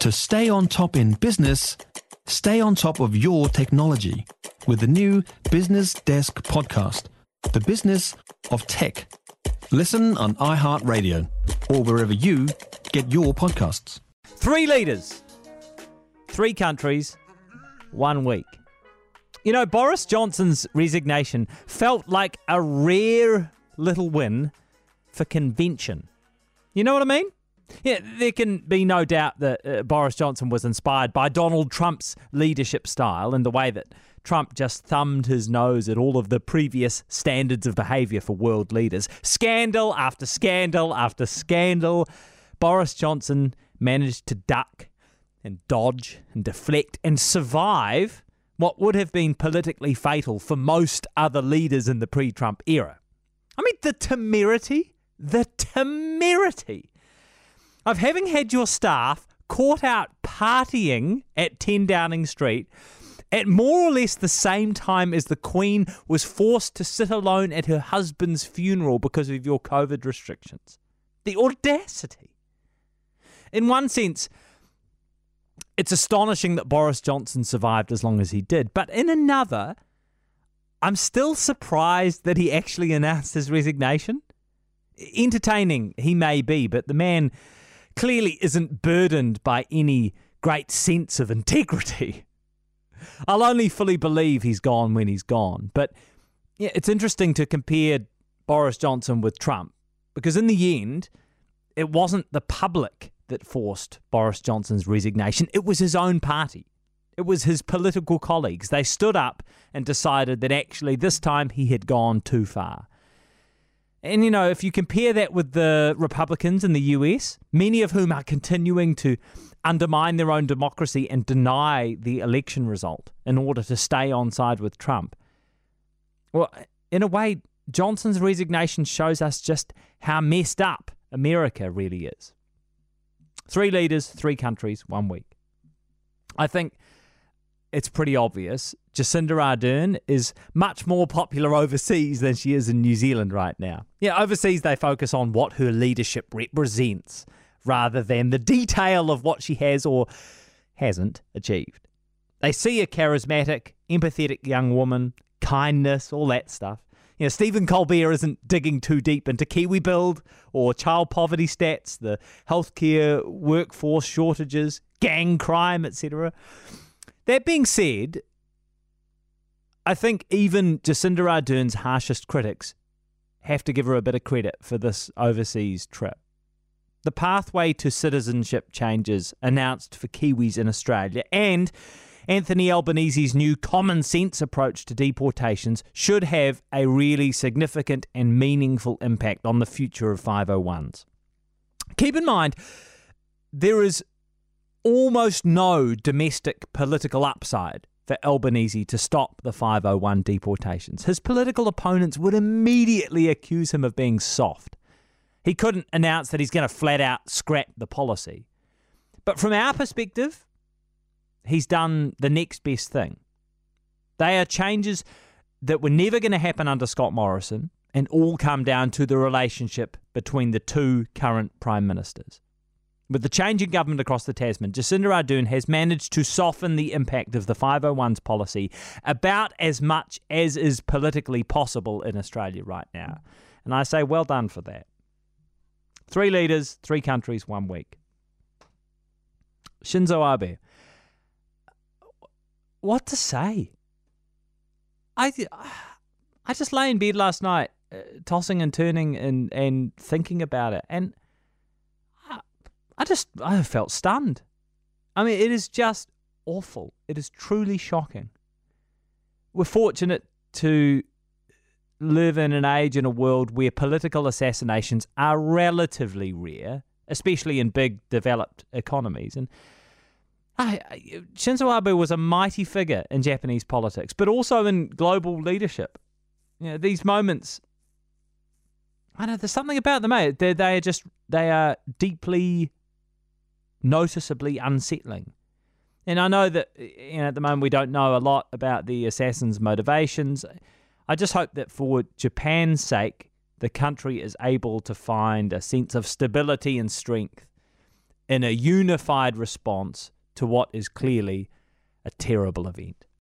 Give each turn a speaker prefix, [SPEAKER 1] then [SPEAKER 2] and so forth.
[SPEAKER 1] To stay on top in business, stay on top of your technology with the new Business Desk podcast, The Business of Tech. Listen on iHeartRadio or wherever you get your podcasts.
[SPEAKER 2] Three leaders, three countries, one week. You know, Boris Johnson's resignation felt like a rare little win for convention. You know what I mean? Yeah, there can be no doubt that uh, Boris Johnson was inspired by Donald Trump's leadership style and the way that Trump just thumbed his nose at all of the previous standards of behaviour for world leaders. Scandal after scandal after scandal. Boris Johnson managed to duck and dodge and deflect and survive what would have been politically fatal for most other leaders in the pre Trump era. I mean, the temerity, the temerity of having had your staff caught out partying at 10 Downing Street at more or less the same time as the Queen was forced to sit alone at her husband's funeral because of your COVID restrictions. The audacity. In one sense, it's astonishing that Boris Johnson survived as long as he did. But in another, I'm still surprised that he actually announced his resignation. Entertaining he may be, but the man clearly isn't burdened by any great sense of integrity. I'll only fully believe he's gone when he's gone. But yeah, it's interesting to compare Boris Johnson with Trump because in the end, it wasn't the public that forced Boris Johnson's resignation, it was his own party. It was his political colleagues. They stood up and decided that actually this time he had gone too far. And, you know, if you compare that with the Republicans in the US, many of whom are continuing to undermine their own democracy and deny the election result in order to stay on side with Trump. Well, in a way, Johnson's resignation shows us just how messed up America really is. Three leaders, three countries, one week. I think it's pretty obvious. Jacinda Ardern is much more popular overseas than she is in New Zealand right now. Yeah, overseas they focus on what her leadership represents rather than the detail of what she has or hasn't achieved. They see a charismatic, empathetic young woman, kindness, all that stuff. You know, Stephen Colbert isn't digging too deep into Kiwi Build or child poverty stats, the healthcare workforce shortages, gang crime, etc. That being said, I think even Jacinda Ardern's harshest critics have to give her a bit of credit for this overseas trip. The pathway to citizenship changes announced for Kiwis in Australia and Anthony Albanese's new common sense approach to deportations should have a really significant and meaningful impact on the future of 501s. Keep in mind, there is almost no domestic political upside for Albanese to stop the 501 deportations. His political opponents would immediately accuse him of being soft. He couldn't announce that he's going to flat out scrap the policy. But from our perspective, he's done the next best thing. They are changes that were never going to happen under Scott Morrison and all come down to the relationship between the two current prime ministers. With the change in government across the Tasman, Jacinda Ardern has managed to soften the impact of the 501s policy about as much as is politically possible in Australia right now. And I say well done for that. Three leaders, three countries, one week. Shinzo Abe what to say. I I just lay in bed last night, uh, tossing and turning and and thinking about it, and I just I felt stunned. I mean, it is just awful. It is truly shocking. We're fortunate to live in an age and a world where political assassinations are relatively rare, especially in big developed economies, and I, Shinzo Abe was a mighty figure in Japanese politics, but also in global leadership. You know, these moments, I know there's something about them. Eh? They they are just they are deeply, noticeably unsettling. And I know that uh, you know at the moment we don't know a lot about the assassins' motivations. I just hope that for Japan's sake, the country is able to find a sense of stability and strength in a unified response to what is clearly a terrible event.